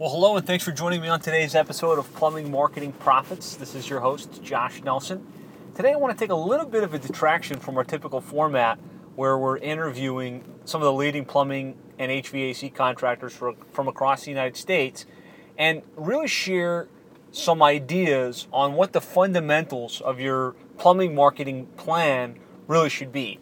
Well, hello, and thanks for joining me on today's episode of Plumbing Marketing Profits. This is your host, Josh Nelson. Today, I want to take a little bit of a detraction from our typical format where we're interviewing some of the leading plumbing and HVAC contractors from across the United States and really share some ideas on what the fundamentals of your plumbing marketing plan really should be.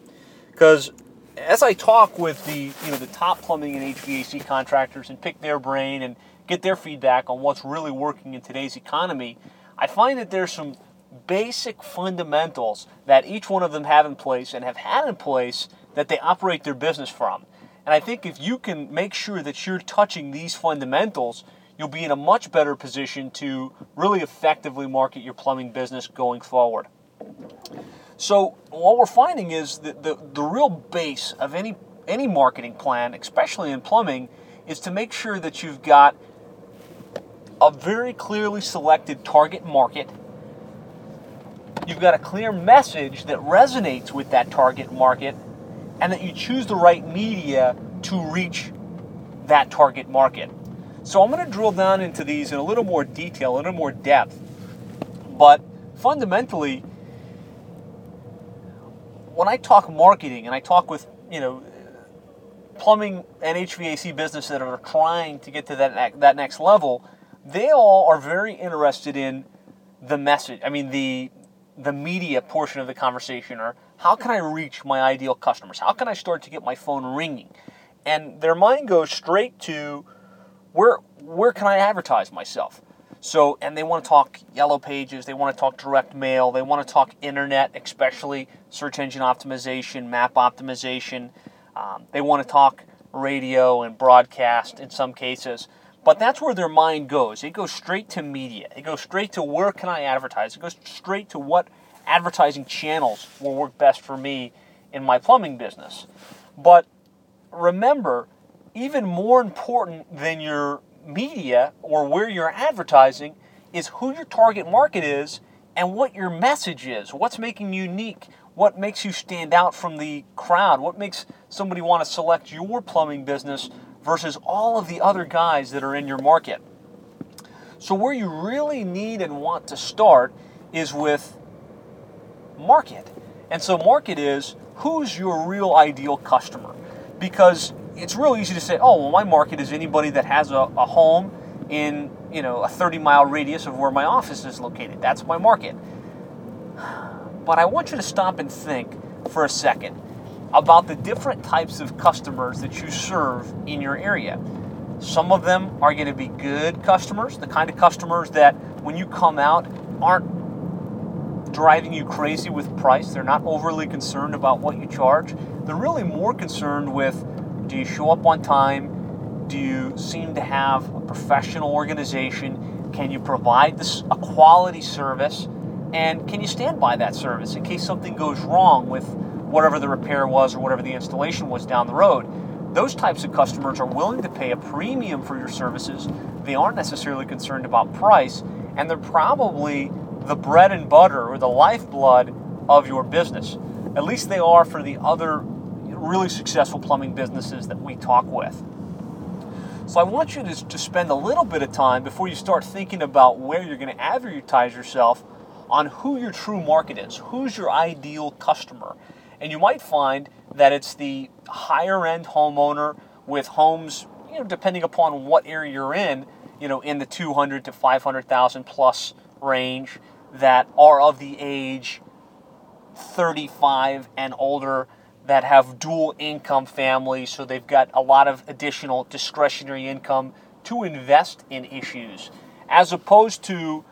Because as I talk with the you know the top plumbing and HVAC contractors and pick their brain and get their feedback on what's really working in today's economy, I find that there's some basic fundamentals that each one of them have in place and have had in place that they operate their business from. And I think if you can make sure that you're touching these fundamentals, you'll be in a much better position to really effectively market your plumbing business going forward. So what we're finding is that the, the real base of any any marketing plan, especially in plumbing, is to make sure that you've got a very clearly selected target market. You've got a clear message that resonates with that target market, and that you choose the right media to reach that target market. So I'm going to drill down into these in a little more detail, a little more depth. But fundamentally, when I talk marketing and I talk with, you know, plumbing and HVAC businesses that are trying to get to that, that next level, they all are very interested in the message. I mean, the the media portion of the conversation, or how can I reach my ideal customers? How can I start to get my phone ringing? And their mind goes straight to where where can I advertise myself? So, and they want to talk yellow pages, they want to talk direct mail, they want to talk internet, especially search engine optimization, map optimization. Um, they want to talk radio and broadcast in some cases. But that's where their mind goes. It goes straight to media. It goes straight to where can I advertise? It goes straight to what advertising channels will work best for me in my plumbing business. But remember, even more important than your media or where you're advertising is who your target market is and what your message is. What's making you unique? What makes you stand out from the crowd? What makes somebody want to select your plumbing business versus all of the other guys that are in your market? So, where you really need and want to start is with market. And so, market is who's your real ideal customer? Because it's real easy to say, oh, well, my market is anybody that has a, a home in you know a 30 mile radius of where my office is located. That's my market. But I want you to stop and think for a second about the different types of customers that you serve in your area. Some of them are going to be good customers, the kind of customers that when you come out aren't driving you crazy with price. They're not overly concerned about what you charge. They're really more concerned with do you show up on time? Do you seem to have a professional organization? Can you provide this, a quality service? And can you stand by that service in case something goes wrong with whatever the repair was or whatever the installation was down the road? Those types of customers are willing to pay a premium for your services. They aren't necessarily concerned about price, and they're probably the bread and butter or the lifeblood of your business. At least they are for the other really successful plumbing businesses that we talk with. So I want you to, to spend a little bit of time before you start thinking about where you're going to advertise yourself on who your true market is, who's your ideal customer. And you might find that it's the higher end homeowner with homes, you know, depending upon what area you're in, you know, in the 200 to 500,000 plus range that are of the age 35 and older that have dual income families, so they've got a lot of additional discretionary income to invest in issues, as opposed to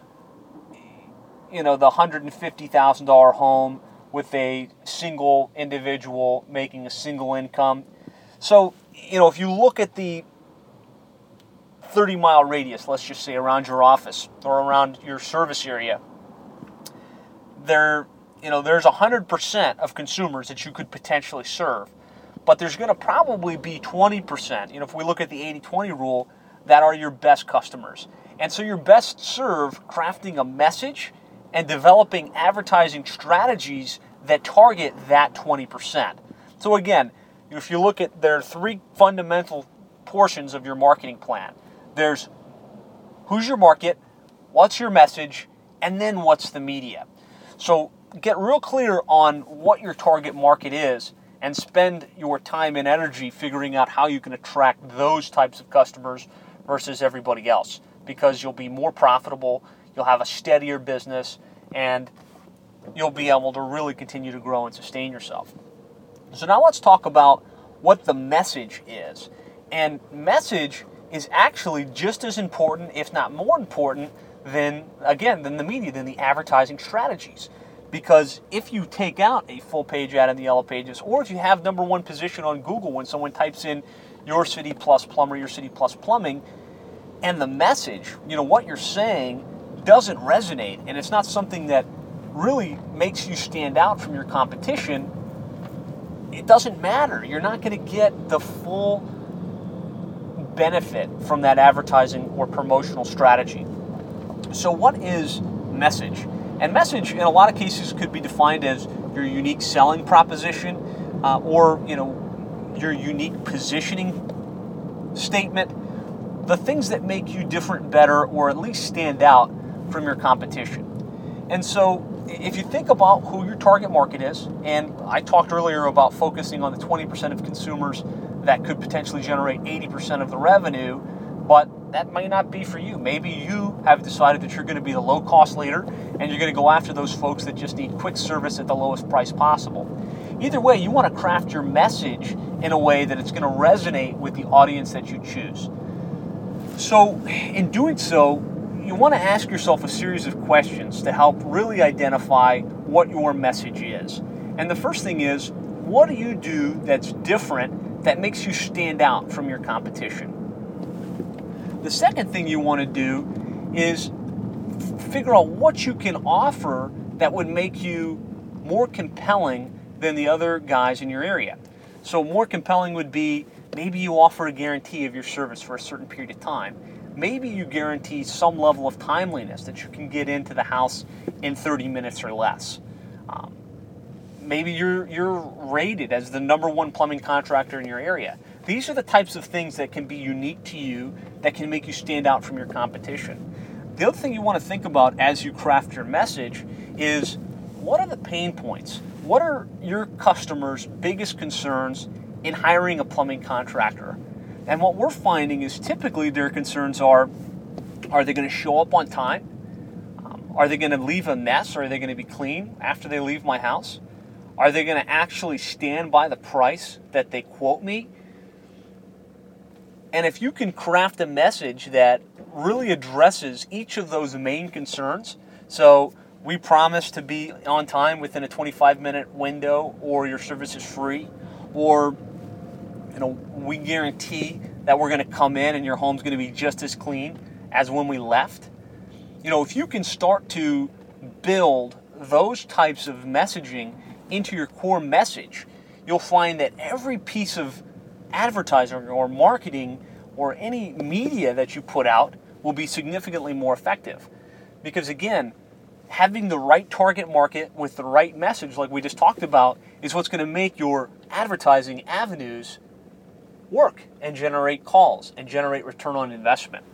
you know the $150,000 home with a single individual making a single income. So, you know, if you look at the 30 mile radius, let's just say around your office or around your service area, there you know, there's 100% of consumers that you could potentially serve, but there's going to probably be 20%, you know, if we look at the 80 20 rule, that are your best customers. And so you're best served crafting a message and developing advertising strategies that target that 20%. So again, if you look at there are three fundamental portions of your marketing plan. There's who's your market, what's your message, and then what's the media. So get real clear on what your target market is and spend your time and energy figuring out how you can attract those types of customers versus everybody else because you'll be more profitable, you'll have a steadier business, and you'll be able to really continue to grow and sustain yourself. So, now let's talk about what the message is. And message is actually just as important, if not more important, than, again, than the media, than the advertising strategies. Because if you take out a full page ad in the yellow pages, or if you have number one position on Google when someone types in your city plus plumber, your city plus plumbing, and the message, you know, what you're saying doesn't resonate, and it's not something that really makes you stand out from your competition, it doesn't matter. You're not going to get the full benefit from that advertising or promotional strategy. So, what is message? And message, in a lot of cases, could be defined as your unique selling proposition, uh, or you know, your unique positioning statement. The things that make you different, better, or at least stand out from your competition. And so, if you think about who your target market is, and I talked earlier about focusing on the 20% of consumers that could potentially generate 80% of the revenue, but that may not be for you. Maybe you have decided that you're going to be the low cost leader and you're going to go after those folks that just need quick service at the lowest price possible. Either way, you want to craft your message in a way that it's going to resonate with the audience that you choose. So, in doing so, you want to ask yourself a series of questions to help really identify what your message is. And the first thing is, what do you do that's different that makes you stand out from your competition? The second thing you want to do is figure out what you can offer that would make you more compelling than the other guys in your area. So, more compelling would be maybe you offer a guarantee of your service for a certain period of time. Maybe you guarantee some level of timeliness that you can get into the house in 30 minutes or less. Um, maybe you're you're rated as the number one plumbing contractor in your area. These are the types of things that can be unique to you that can make you stand out from your competition. The other thing you want to think about as you craft your message is what are the pain points? What are your customers' biggest concerns in hiring a plumbing contractor? And what we're finding is typically their concerns are are they going to show up on time? Um, are they going to leave a mess? Or are they going to be clean after they leave my house? Are they going to actually stand by the price that they quote me? And if you can craft a message that really addresses each of those main concerns, so we promise to be on time within a 25 minute window, or your service is free, or know, we guarantee that we're going to come in and your home's going to be just as clean as when we left. You know, if you can start to build those types of messaging into your core message, you'll find that every piece of advertising or marketing or any media that you put out will be significantly more effective. Because again, having the right target market with the right message, like we just talked about, is what's going to make your advertising avenues work and generate calls and generate return on investment.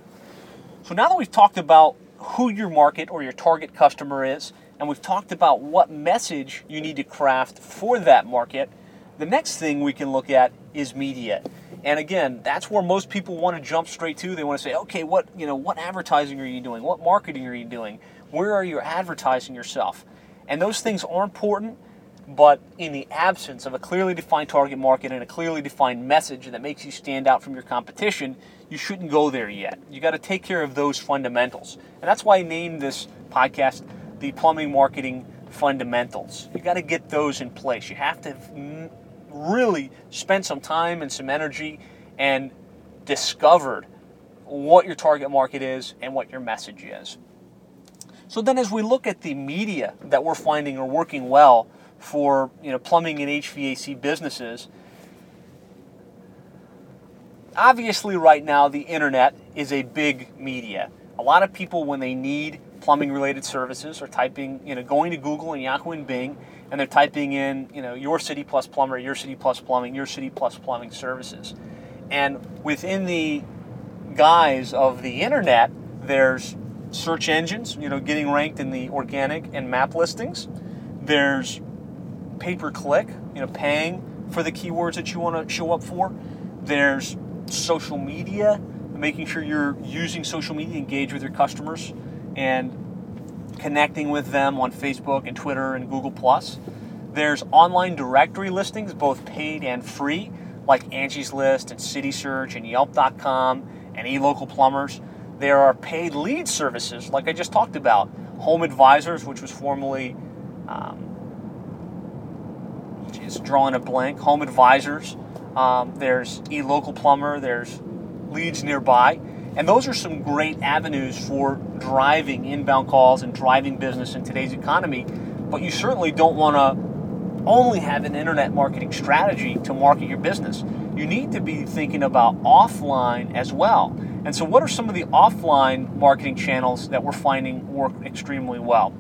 So now that we've talked about who your market or your target customer is, and we've talked about what message you need to craft for that market, the next thing we can look at is media. And again, that's where most people want to jump straight to. They want to say, okay, what you know, what advertising are you doing? What marketing are you doing? Where are you advertising yourself? And those things are important, but in the absence of a clearly defined target market and a clearly defined message that makes you stand out from your competition, you shouldn't go there yet. You got to take care of those fundamentals. And that's why I named this podcast the Plumbing Marketing Fundamentals. You got to get those in place. You have to really spend some time and some energy and discovered what your target market is and what your message is. So then as we look at the media that we're finding are working well for you know plumbing and HVAC businesses, obviously right now the internet is a big media. A lot of people when they need plumbing related services are typing, you know, going to Google and Yahoo and Bing and they're typing in, you know, your city plus plumber, your city plus plumbing, your city plus plumbing services. And within the guise of the internet, There's search engines, you know, getting ranked in the organic and map listings. There's pay per click, you know, paying for the keywords that you want to show up for. There's social media, making sure you're using social media, engage with your customers, and connecting with them on Facebook and Twitter and Google Plus. There's online directory listings, both paid and free, like Angie's List and City Search and Yelp.com and eLocal Plumbers. There are paid lead services, like I just talked about, Home Advisors, which was formerly, um, geez, drawing a blank, Home Advisors. Um, there's eLocal Plumber. There's Leads Nearby. And those are some great avenues for driving inbound calls and driving business in today's economy. But you certainly don't want to only have an internet marketing strategy to market your business. You need to be thinking about offline as well. And so, what are some of the offline marketing channels that we're finding work extremely well?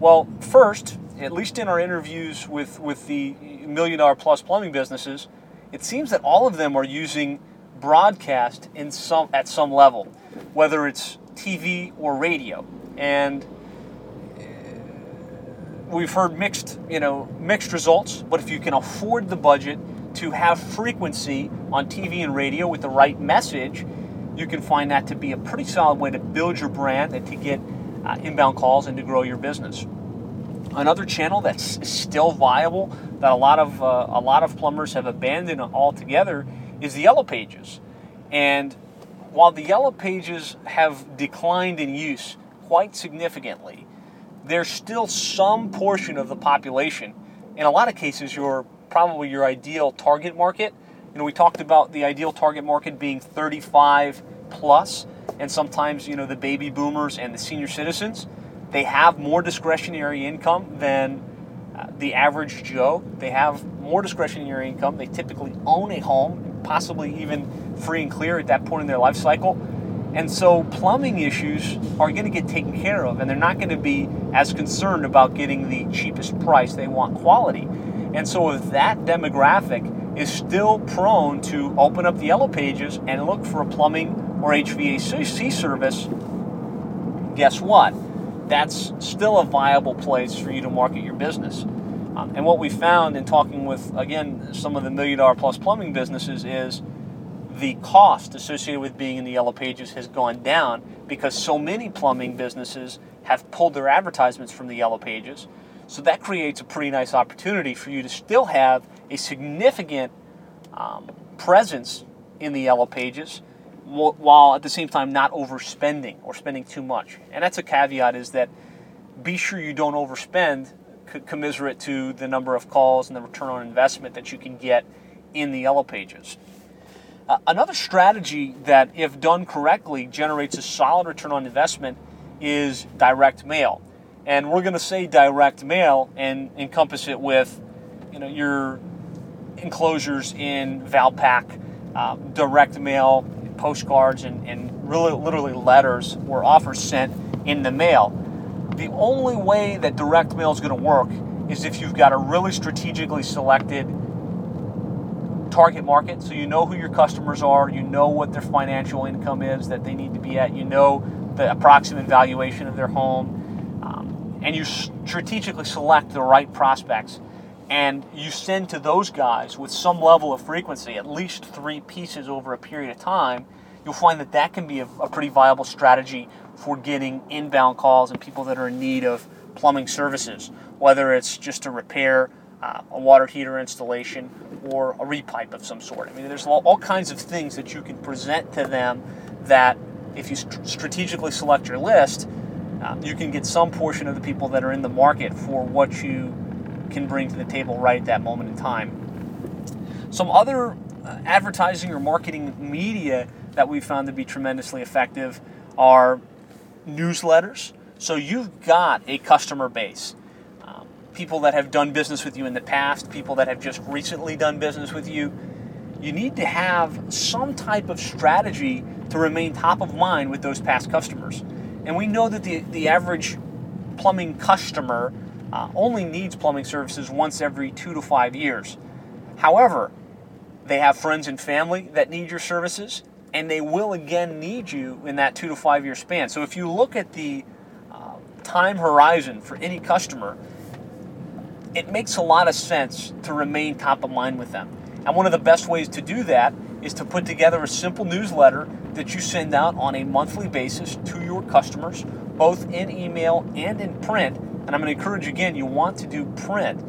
Well, first, at least in our interviews with, with the million dollar plus plumbing businesses, it seems that all of them are using broadcast in some at some level, whether it's TV or radio. And we've heard mixed, you know, mixed results, but if you can afford the budget to have frequency on TV and radio with the right message, you can find that to be a pretty solid way to build your brand and to get uh, inbound calls and to grow your business. Another channel that's still viable that a lot of uh, a lot of plumbers have abandoned altogether is the yellow pages. And while the yellow pages have declined in use quite significantly, there's still some portion of the population. In a lot of cases, your probably your ideal target market. You know, we talked about the ideal target market being 35 plus, and sometimes you know the baby boomers and the senior citizens. They have more discretionary income than uh, the average Joe. They have more discretionary income. They typically own a home, possibly even free and clear at that point in their life cycle. And so plumbing issues are going to get taken care of, and they're not going to be as concerned about getting the cheapest price. They want quality. And so if that demographic is still prone to open up the yellow pages and look for a plumbing or HVAC service, guess what? That's still a viable place for you to market your business. Um, and what we found in talking with, again, some of the million dollar plus plumbing businesses is the cost associated with being in the yellow pages has gone down because so many plumbing businesses have pulled their advertisements from the yellow pages. So that creates a pretty nice opportunity for you to still have a significant um, presence in the yellow pages while at the same time not overspending or spending too much. And that's a caveat is that be sure you don't overspend commiserate to the number of calls and the return on investment that you can get in the yellow pages. Uh, another strategy that, if done correctly, generates a solid return on investment is direct mail. And we're going to say direct mail and encompass it with, you know, your enclosures in Valpak, uh, direct mail, postcards, and, and really, literally letters or offers sent in the mail. The only way that direct mail is going to work is if you've got a really strategically selected target market. So you know who your customers are, you know what their financial income is that they need to be at, you know the approximate valuation of their home, um, and you strategically select the right prospects. And you send to those guys with some level of frequency, at least three pieces over a period of time, you'll find that that can be a, a pretty viable strategy for getting inbound calls and people that are in need of plumbing services, whether it's just a repair, uh, a water heater installation, or a repipe of some sort. I mean, there's all, all kinds of things that you can present to them that if you st- strategically select your list, uh, you can get some portion of the people that are in the market for what you can bring to the table right at that moment in time. Some other uh, advertising or marketing media that we found to be tremendously effective are newsletters. So you've got a customer base. Um, people that have done business with you in the past, people that have just recently done business with you. You need to have some type of strategy to remain top of mind with those past customers. And we know that the, the average plumbing customer uh, only needs plumbing services once every two to five years. However, they have friends and family that need your services, and they will again need you in that two to five year span. So if you look at the uh, time horizon for any customer, it makes a lot of sense to remain top of mind with them. And one of the best ways to do that is to put together a simple newsletter that you send out on a monthly basis to your customers, both in email and in print. And I'm going to encourage you again, you want to do print.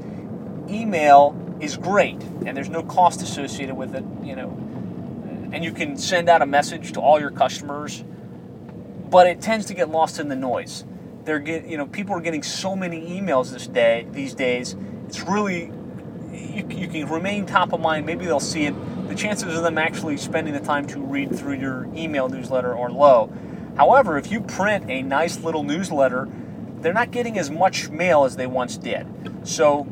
Email is great, and there's no cost associated with it, you know. And you can send out a message to all your customers, but it tends to get lost in the noise. They're get, you know, people are getting so many emails this day these days. It's really you, you can remain top of mind. Maybe they'll see it. The chances of them actually spending the time to read through your email newsletter are low. However, if you print a nice little newsletter, they're not getting as much mail as they once did. So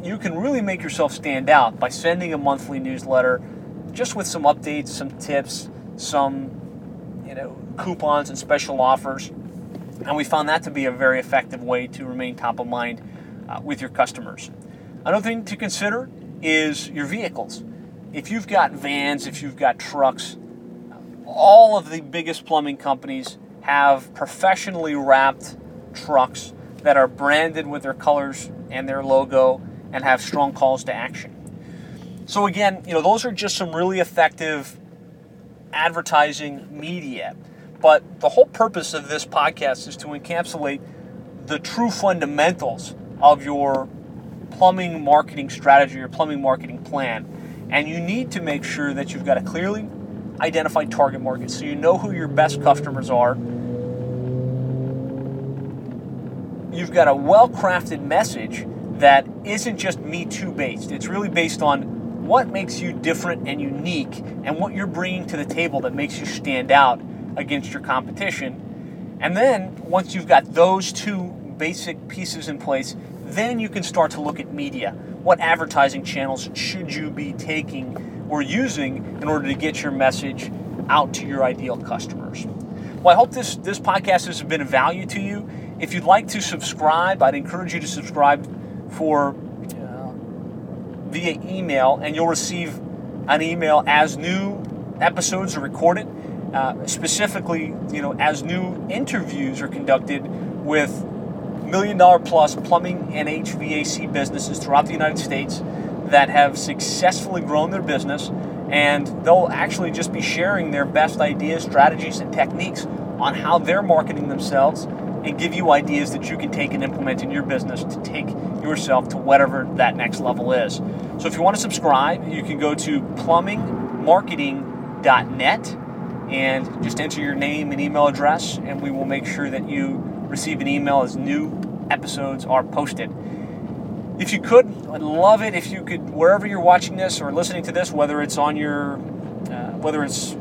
you can really make yourself stand out by sending a monthly newsletter just with some updates, some tips, some you know coupons and special offers. And we found that to be a very effective way to remain top of mind uh, with your customers. Another thing to consider is your vehicles. If you've got vans, if you've got trucks, all of the biggest plumbing companies have professionally wrapped trucks that are branded with their colors and their logo and have strong calls to action. So again, you know, those are just some really effective advertising media. But the whole purpose of this podcast is to encapsulate the true fundamentals of your plumbing marketing strategy or plumbing marketing plan. And you need to make sure that you've got a clearly identified target market so you know who your best customers are. You've got a well crafted message that isn't just Me Too based. It's really based on what makes you different and unique and what you're bringing to the table that makes you stand out against your competition. And then once you've got those two basic pieces in place, then you can start to look at media. What advertising channels should you be taking or using in order to get your message out to your ideal customers? Well, I hope this, this podcast has been of value to you. If you'd like to subscribe, I'd encourage you to subscribe for uh, via email, and you'll receive an email as new episodes are recorded. Uh, specifically, you know, as new interviews are conducted with million dollar plus plumbing and HVAC businesses throughout the United States that have successfully grown their business, and they'll actually just be sharing their best ideas, strategies, and techniques on how they're marketing themselves and give you ideas that you can take and implement in your business to take yourself to whatever that next level is. So if you want to subscribe, you can go to plumbingmarketing.net and just enter your name and email address, and we will make sure that you receive an email as new episodes are posted. If you could, I'd love it if you could, wherever you're watching this or listening to this, whether it's on your, uh, whether it's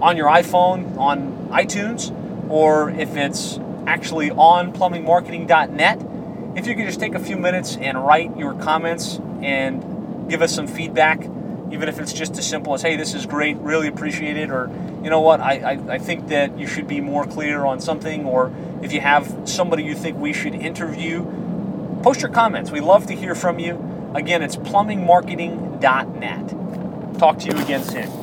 on your iPhone, on iTunes, or if it's actually on plumbingmarketing.net, if you could just take a few minutes and write your comments and give us some feedback, even if it's just as simple as, hey, this is great, really appreciate it, or you know what, I, I, I think that you should be more clear on something, or if you have somebody you think we should interview, post your comments. We love to hear from you. Again, it's plumbingmarketing.net. Talk to you again soon.